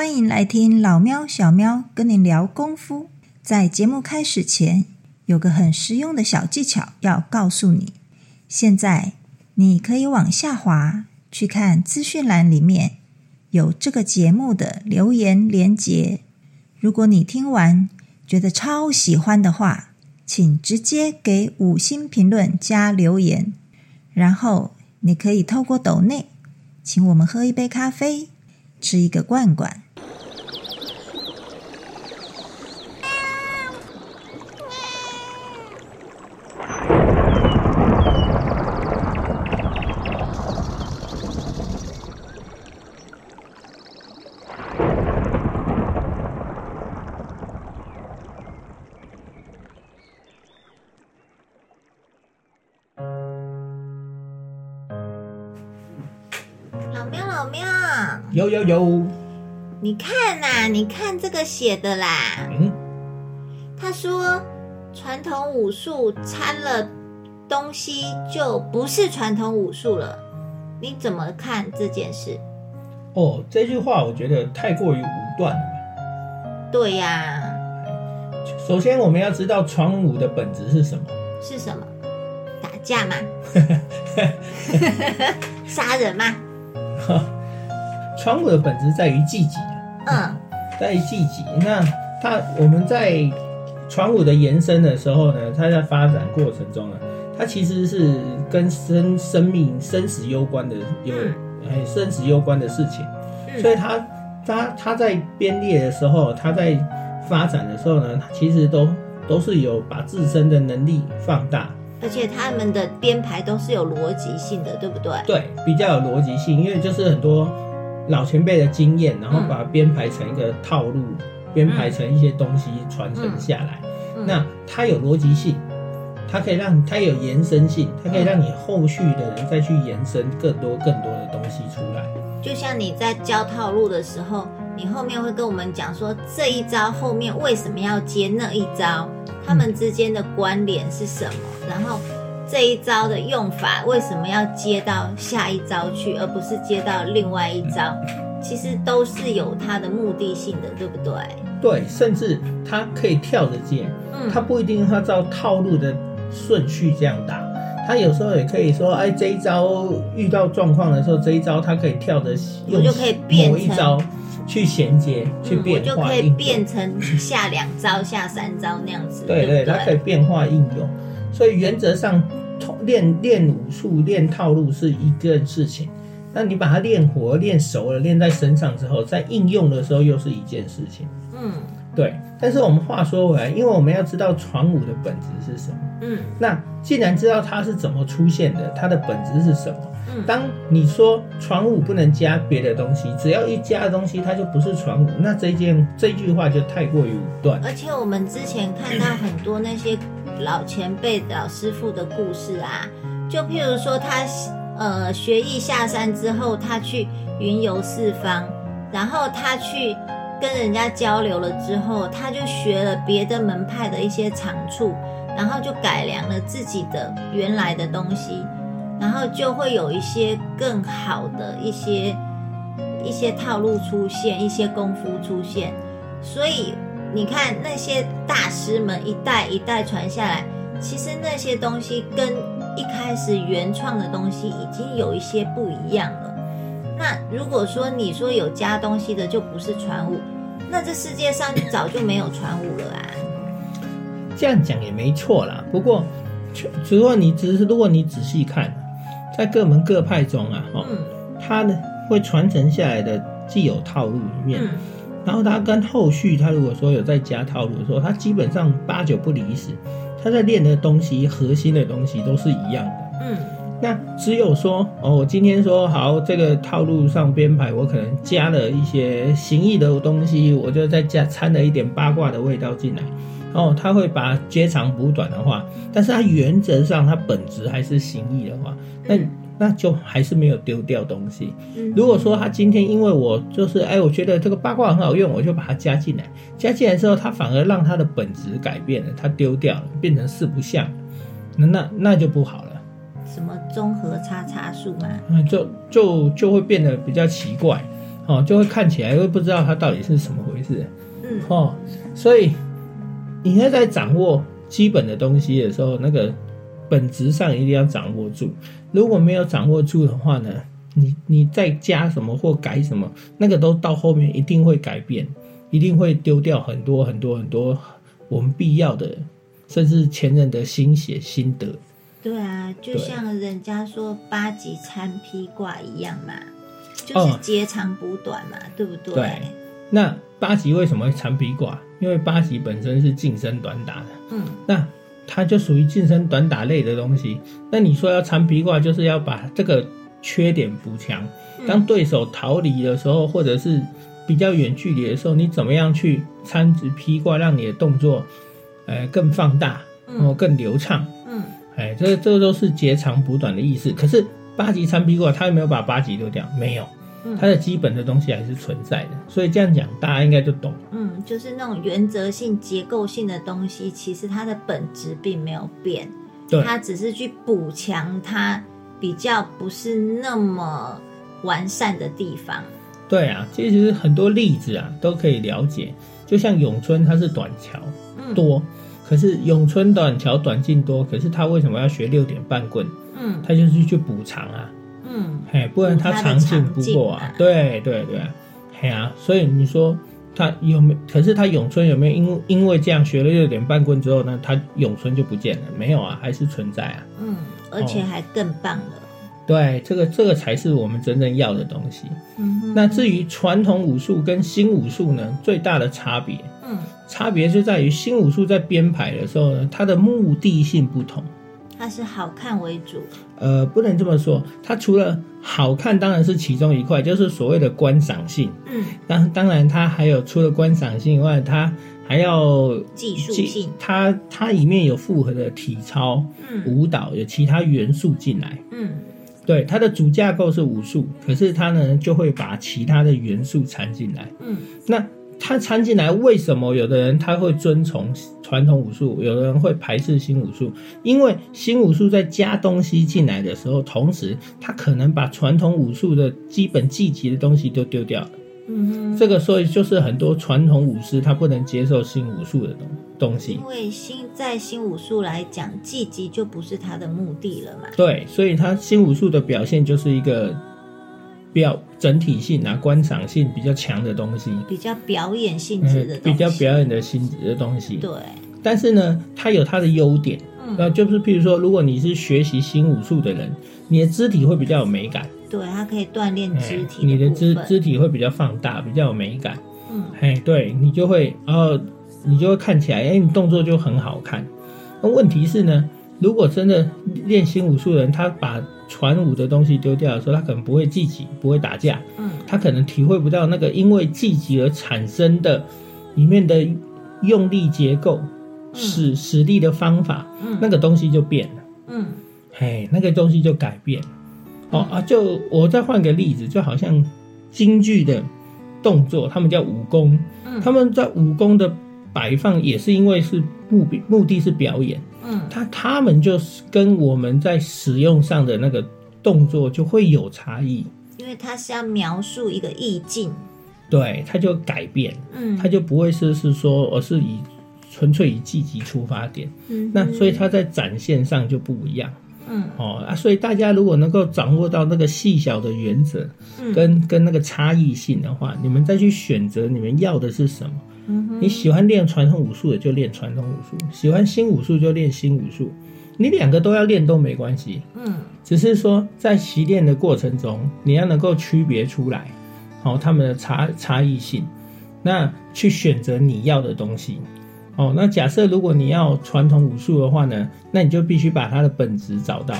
欢迎来听老喵小喵跟你聊功夫。在节目开始前，有个很实用的小技巧要告诉你。现在你可以往下滑去看资讯栏里面有这个节目的留言连结。如果你听完觉得超喜欢的话，请直接给五星评论加留言，然后你可以透过抖内请我们喝一杯咖啡，吃一个罐罐。有有有，你看呐、你看这个写的啦。嗯，他说传统武术掺了东西就不是传统武术了，你怎么看这件事？哦，这句话我觉得太过于武断了。对呀、首先，我们要知道传武的本质是什么。是什么？打架吗？杀人吗？传武的本质在于自己，嗯在于自己。那它我们在传武的延伸的时候呢，它在发展过程中呢，它其实是跟生生命生死攸关的，有哎生死攸关的事情。嗯所以它它它在编列的时候，它在发展的时候呢，它其实都都是有把自身的能力放大，而且他们的编排都是有逻辑性的，对不对？对，比较有逻辑性，因为就是很多老前辈的经验，然后把它编排成一个套路，编排成一些东西传承下来。嗯那它有逻辑性，它可以让它有延伸性，它可以让你后续的人再去延伸更多更多的东西出来。就像你在教套路的时候，你后面会跟我们讲说这一招后面为什么要接那一招，他们之间的关联是什么，然后这一招的用法为什么要接到下一招去，而不是接到另外一招，其实都是有它的目的性的，对不对？对，甚至它可以跳着接，嗯，它不一定要照套路的顺序这样打。它有时候也可以说，哎，这一招遇到状况的时候，这一招它可以跳着用我就可以变一招去衔接、去变就可以化。变成下两招、下三招那样子，对对，它可以变化应用。所以原则上，通练练武术、练套路是一件事情。那你把它练活、练熟了，练在身上之后，在应用的时候又是一件事情。嗯对，但是我们话说回来，因为我们要知道传武的本质是什么。嗯那既然知道它是怎么出现的，它的本质是什么？嗯，当你说传武不能加别的东西，只要一加的东西，它就不是传武，那这件这句话就太过于武断。而且我们之前看到很多那些老前辈、老师傅的故事啊，就譬如说他呃学艺下山之后，他去云游四方，然后他去跟人家交流了之后，他就学了别的门派的一些长处，然后就改良了自己的原来的东西，然后就会有一些更好的一些一些套路出现，一些功夫出现，所以你看那些大师们一代一代传下来，其实那些东西跟一开始原创的东西已经有一些不一样了。那如果说你说有加东西的就不是传武，那这世界上就早就没有传武了啊。这样讲也没错啦。不过，如果你只是如果你仔细看，在各门各派中啊，哦，嗯它呢会传承下来的既有套路里面，嗯然后他跟后续他如果说有再加套路的时候，他基本上八九不离十，他在练的东西核心的东西都是一样的。嗯那只有说哦，我今天说好这个套路上编排，我可能加了一些形意的东西，我就再加掺了一点八卦的味道进来。哦，他会把接长补短的话，但是它原则上它本质还是形意的话，那那就还是没有丢掉东西。嗯如果说他今天因为我就是哎，我觉得这个八卦很好用，我就把它加进来，加进来之后，它反而让它的本质改变了，它丢掉了，变成四不像，那那那就不好了。什么综合叉叉数嘛，嗯，就就就会变得比较奇怪，哦，就会看起来会不知道它到底是什么回事嗯哦。所以你要在掌握基本的东西的时候，那个本质上一定要掌握住。如果没有掌握住的话呢，你你再加什么或改什么，那个都到后面一定会改变，一定会丢掉很多很多很多我们必要的，甚至前人的心血心得。对啊，就像人家说八级参披挂一样嘛，就是哦截长补短嘛，对不对？对那八级为什么会缠皮挂？因为八级本身是近身短打的，嗯那它就属于近身短打类的东西。那你说要长皮挂，就是要把这个缺点补强。嗯当对手逃离的时候，或者是比较远距离的时候，你怎么样去参直披挂，让你的动作，呃，更放大，然后，更流畅。嗯哎，这这都是截长补短的意思。可是八级参披挂，他有没有把八级丢掉？没有，嗯它的基本的东西还是存在的。所以这样讲，大家应该就懂。嗯，就是那种原则性、结构性的东西，其实它的本质并没有变，对，它只是去补强它比较不是那么完善的地方。对啊，其实很多例子啊都可以了解。就像永春，它是短桥嗯，多，可是永春短桥短进多，可是他为什么要学六点半棍？嗯他就是去补偿啊，嗯嘿，不然他长进不够啊。对对对，嘿啊，所以你说他有没有？可是他咏春有没有因因为这样学了六点半棍之后呢，他咏春就不见了？没有啊，还是存在啊。嗯，而且还更棒了。对，这个这个才是我们真正要的东西。嗯，那至于传统武术跟新武术呢，最大的差别，嗯差别就在于新武术在编排的时候呢，它的目的性不同。它是好看为主。呃，不能这么说，它除了好看当然是其中一块，就是所谓的观赏性。嗯，当当然，它还有除了观赏性以外，它还要技术性。它它里面有复合的体操、嗯舞蹈，有其他元素进来。嗯对，它的主架构是武术，可是它呢就会把其他的元素掺进来。嗯那它掺进来，为什么有的人他会遵从传统武术，有的人会排斥新武术？因为新武术在加东西进来的时候，同时他可能把传统武术的基本技级的东西都丢掉了。嗯哼，这个所以就是很多传统武师他不能接受新武术的东东西因。为新在新武术来讲，技击就不是他的目的了嘛。对，所以他新武术的表现就是一个表整体性啊、观赏性比较强的东西。比较表演性质的嗯，东西，比较表演的性质的东西。对，但是呢，它有它的优点，嗯，那就是譬如说，如果你是学习新武术的人，你的肢体会比较有美感，对，它可以锻炼肢哎体你的肢肢体会比较放大，比较有美感，嗯。哎，对你就会，然后你就会看起来，哎，你动作就很好看。那问题是呢，如果真的练新武术的人，他把传武的东西丢掉的时候，他可能不会技击，不会打架，嗯。他可能体会不到那个因为技击而产生的里面的用力结构、使使力的方法，嗯。那个东西就变了，嗯。嘿，那个东西就改变了。哦啊，就我再换个例子，就好像京剧的动作，他们叫武功，嗯，他们在武功的摆放也是因为是目目的是表演，嗯。他他们就是跟我们在使用上的那个动作就会有差异，因为它是要描述一个意境，对，它就改变，嗯，它就不会是是说而是以纯粹以积极出发点，嗯。那所以它在展现上就不一样。嗯。哦啊，所以大家如果能够掌握到那个细小的原则嗯。跟跟那个差异性的话，你们再去选择你们要的是什么。嗯你喜欢练传统武术的就练传统武术，喜欢新武术就练新武术，你两个都要练都没关系，嗯。只是说在习练的过程中，你要能够区别出来，哦，他们的差差异性，那去选择你要的东西。哦，那假设如果你要传统武术的话呢，那你就必须把它的本质找到，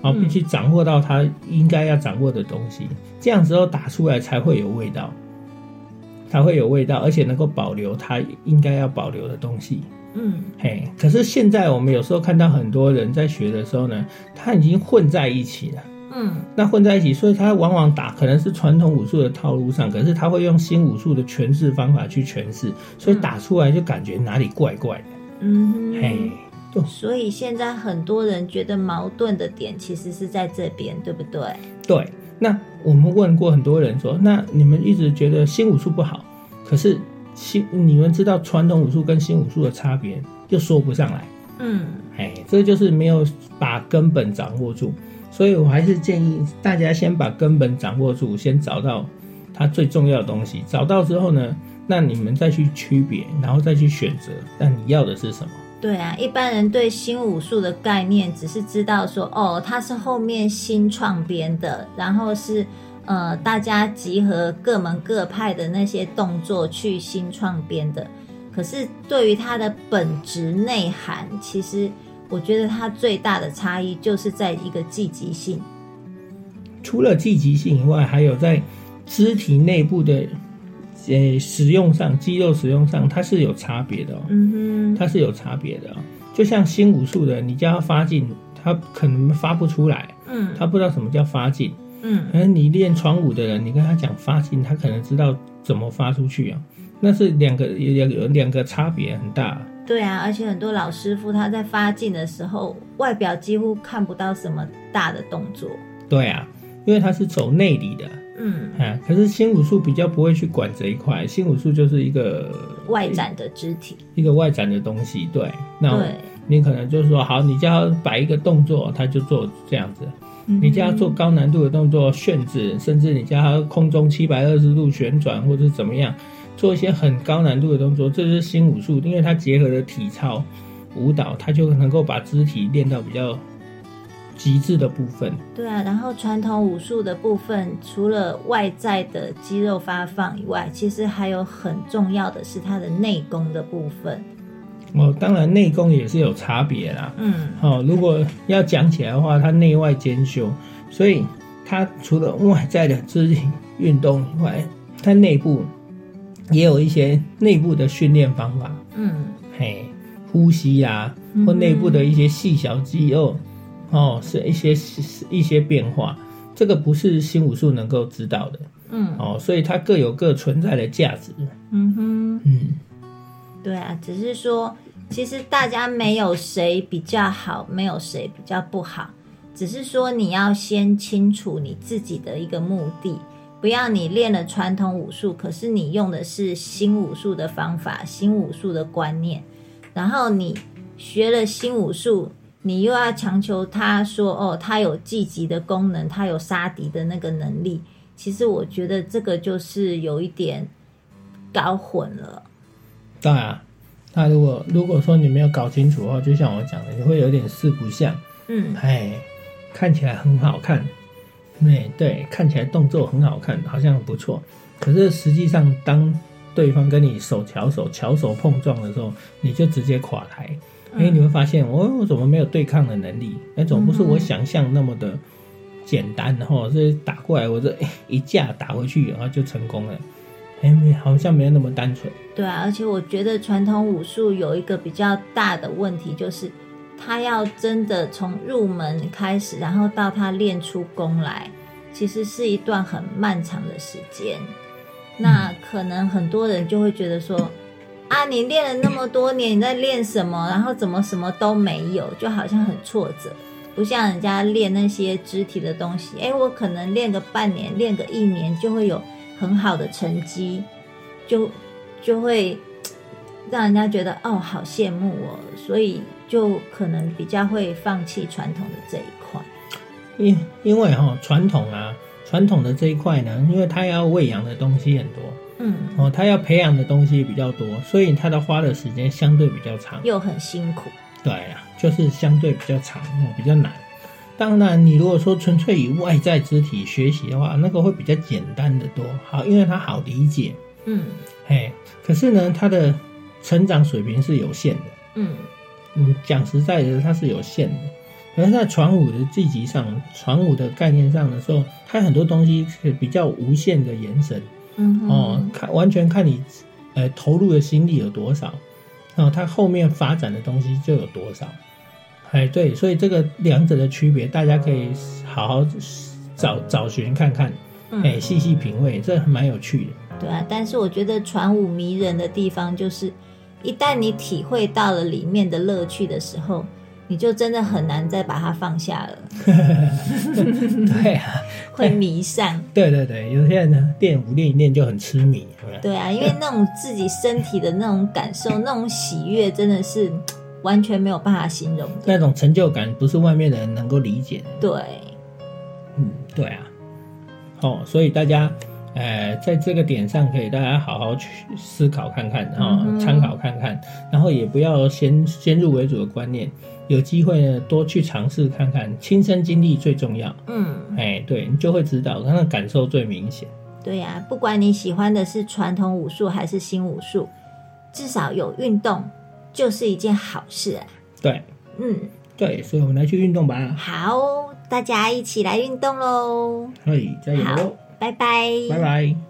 哦，嗯。必须掌握到它应该要掌握的东西，这样之后打出来才会有味道，才会有味道，而且能够保留它应该要保留的东西。嗯嘿，可是现在我们有时候看到很多人在学的时候呢，他已经混在一起了。嗯那混在一起，所以他往往打可能是传统武术的套路上，可是他会用新武术的诠释方法去诠释，所以打出来就感觉哪里怪怪的。嗯嘿，对所以现在很多人觉得矛盾的点其实是在这边，对不对？对，那我们问过很多人说，那你们一直觉得新武术不好，可是新你们知道传统武术跟新武术的差别，又说不上来。嗯，哎，这就是没有把根本掌握住。所以我还是建议大家先把根本掌握住，先找到它最重要的东西。找到之后呢，那你们再去区别，然后再去选择，那你要的是什么？对啊，一般人对新武术的概念只是知道说，哦，它是后面新创编的，然后是呃大家集合各门各派的那些动作去新创编的。可是对于它的本质内涵，其实我觉得它最大的差异就是在一个积极性。除了积极性以外，还有在肢体内部的呃使用上，肌肉使用上，它是有差别的哦。嗯哼，它是有差别的哦。就像新武术的，你叫他发劲，他可能发不出来，嗯他不知道什么叫发劲。嗯可能你练传武的人，你跟他讲发劲，他可能知道怎么发出去啊。那是两个有两有两个差别很大。对啊，而且很多老师傅他在发劲的时候，外表几乎看不到什么大的动作。对啊，因为他是走内里的，嗯，啊，可是新武术比较不会去管这一块，新武术就是一个外展的肢体。一个外展的东西。对，那，你可能就是说，好，你叫他摆一个动作，他就做这样子。嗯你叫他做高难度的动作，旋子，甚至你叫他空中七百二十度旋转，或者是怎么样，做一些很高难度的动作，这是新武术，因为它结合了体操、舞蹈，它就能够把肢体练到比较极致的部分。对啊，然后传统武术的部分，除了外在的肌肉发放以外，其实还有很重要的是它的内功的部分。哦，当然内功也是有差别啦。嗯好、如果要讲起来的话，它内外兼修，所以它除了外在的肢体运动以外，它内部也有一些内部的训练方法，嗯嘿，呼吸啊，或内部的一些细小肌肉，哦，是一些一些变化，这个不是新武术能够知道的嗯哦，所以它各有各存在的价值。嗯哼，嗯，对啊，只是说，其实大家没有谁比较好，没有谁比较不好，只是说你要先清楚你自己的一个目的，不要你练了传统武术，可是你用的是新武术的方法、新武术的观念，然后你学了新武术，你又要强求他说哦，他有积极的功能，他有杀敌的那个能力。其实我觉得这个就是有一点搞混了。当然，那如果如果说你没有搞清楚的话，就像我讲的，你会有点四不像。嗯哎，看起来很好看，对对，看起来动作很好看，好像不错。可是实际上，当对方跟你手巧手、巧手碰撞的时候，你就直接垮台，因为你会发现，我、我怎么没有对抗的能力？那怎么不是我想象那么的简单？然后这打过来，我这哎一架打回去，然后就成功了。哎，没好像没有那么单纯。对啊，而且我觉得传统武术有一个比较大的问题，就是他要真的从入门开始，然后到他练出功来，其实是一段很漫长的时间。那可能很多人就会觉得说，啊，你练了那么多年，你在练什么？然后怎么什么都没有，就好像很挫折。不像人家练那些肢体的东西，哎，我可能练个半年，练个一年就会有很好的成绩，就就会 让人家觉得哦，好羡慕哦，所以就可能比较会放弃传统的这一块。因因为哈、传统啊，传统的这一块呢，因为它要喂养的东西很多嗯，哦，他要培养的东西比较多，所以他的花的时间相对比较长。又很辛苦。对啊，就是相对比较长，哦，比较难。当然，你如果说纯粹以外在肢体学习的话，那个会比较简单的多，好，因为它好理解。嗯嘿，可是呢，它的成长水平是有限的。嗯嗯，讲实在的，它是有限的。可是，在传武的积极上，传武的概念上的时候，它很多东西是比较无限的延伸嗯哦，看完全看你呃投入的心力有多少，然哦，它后面发展的东西就有多少。哎，对，所以这个两者的区别，大家可以好好找找寻看看，哎，嗯，细细品味，这蛮有趣的。对啊。但是我觉得传武迷人的地方就是，一旦你体会到了里面的乐趣的时候，你就真的很难再把它放下了，对啊，会迷上。对对对，有些人呢练舞练一练就很痴迷，对啊，因为那种自己身体的那种感受，那种喜悦，真的是完全没有办法形容的。那种成就感不是外面的人能够理解的。对，嗯，对啊。哦，所以大家，呃，在这个点上，可以大家好好去思考看看，哈、嗯哼参考看看，然后也不要先先入为主的观念，有机会呢多去尝试看看，亲身经历最重要。嗯，哎，对你就会知道，那感受最明显。对呀、不管你喜欢的是传统武术还是新武术，至少有运动就是一件好事啊。对嗯，对，所以我们来去运动吧。好，大家一起来运动喽！嘿，加油！好拜拜，拜拜。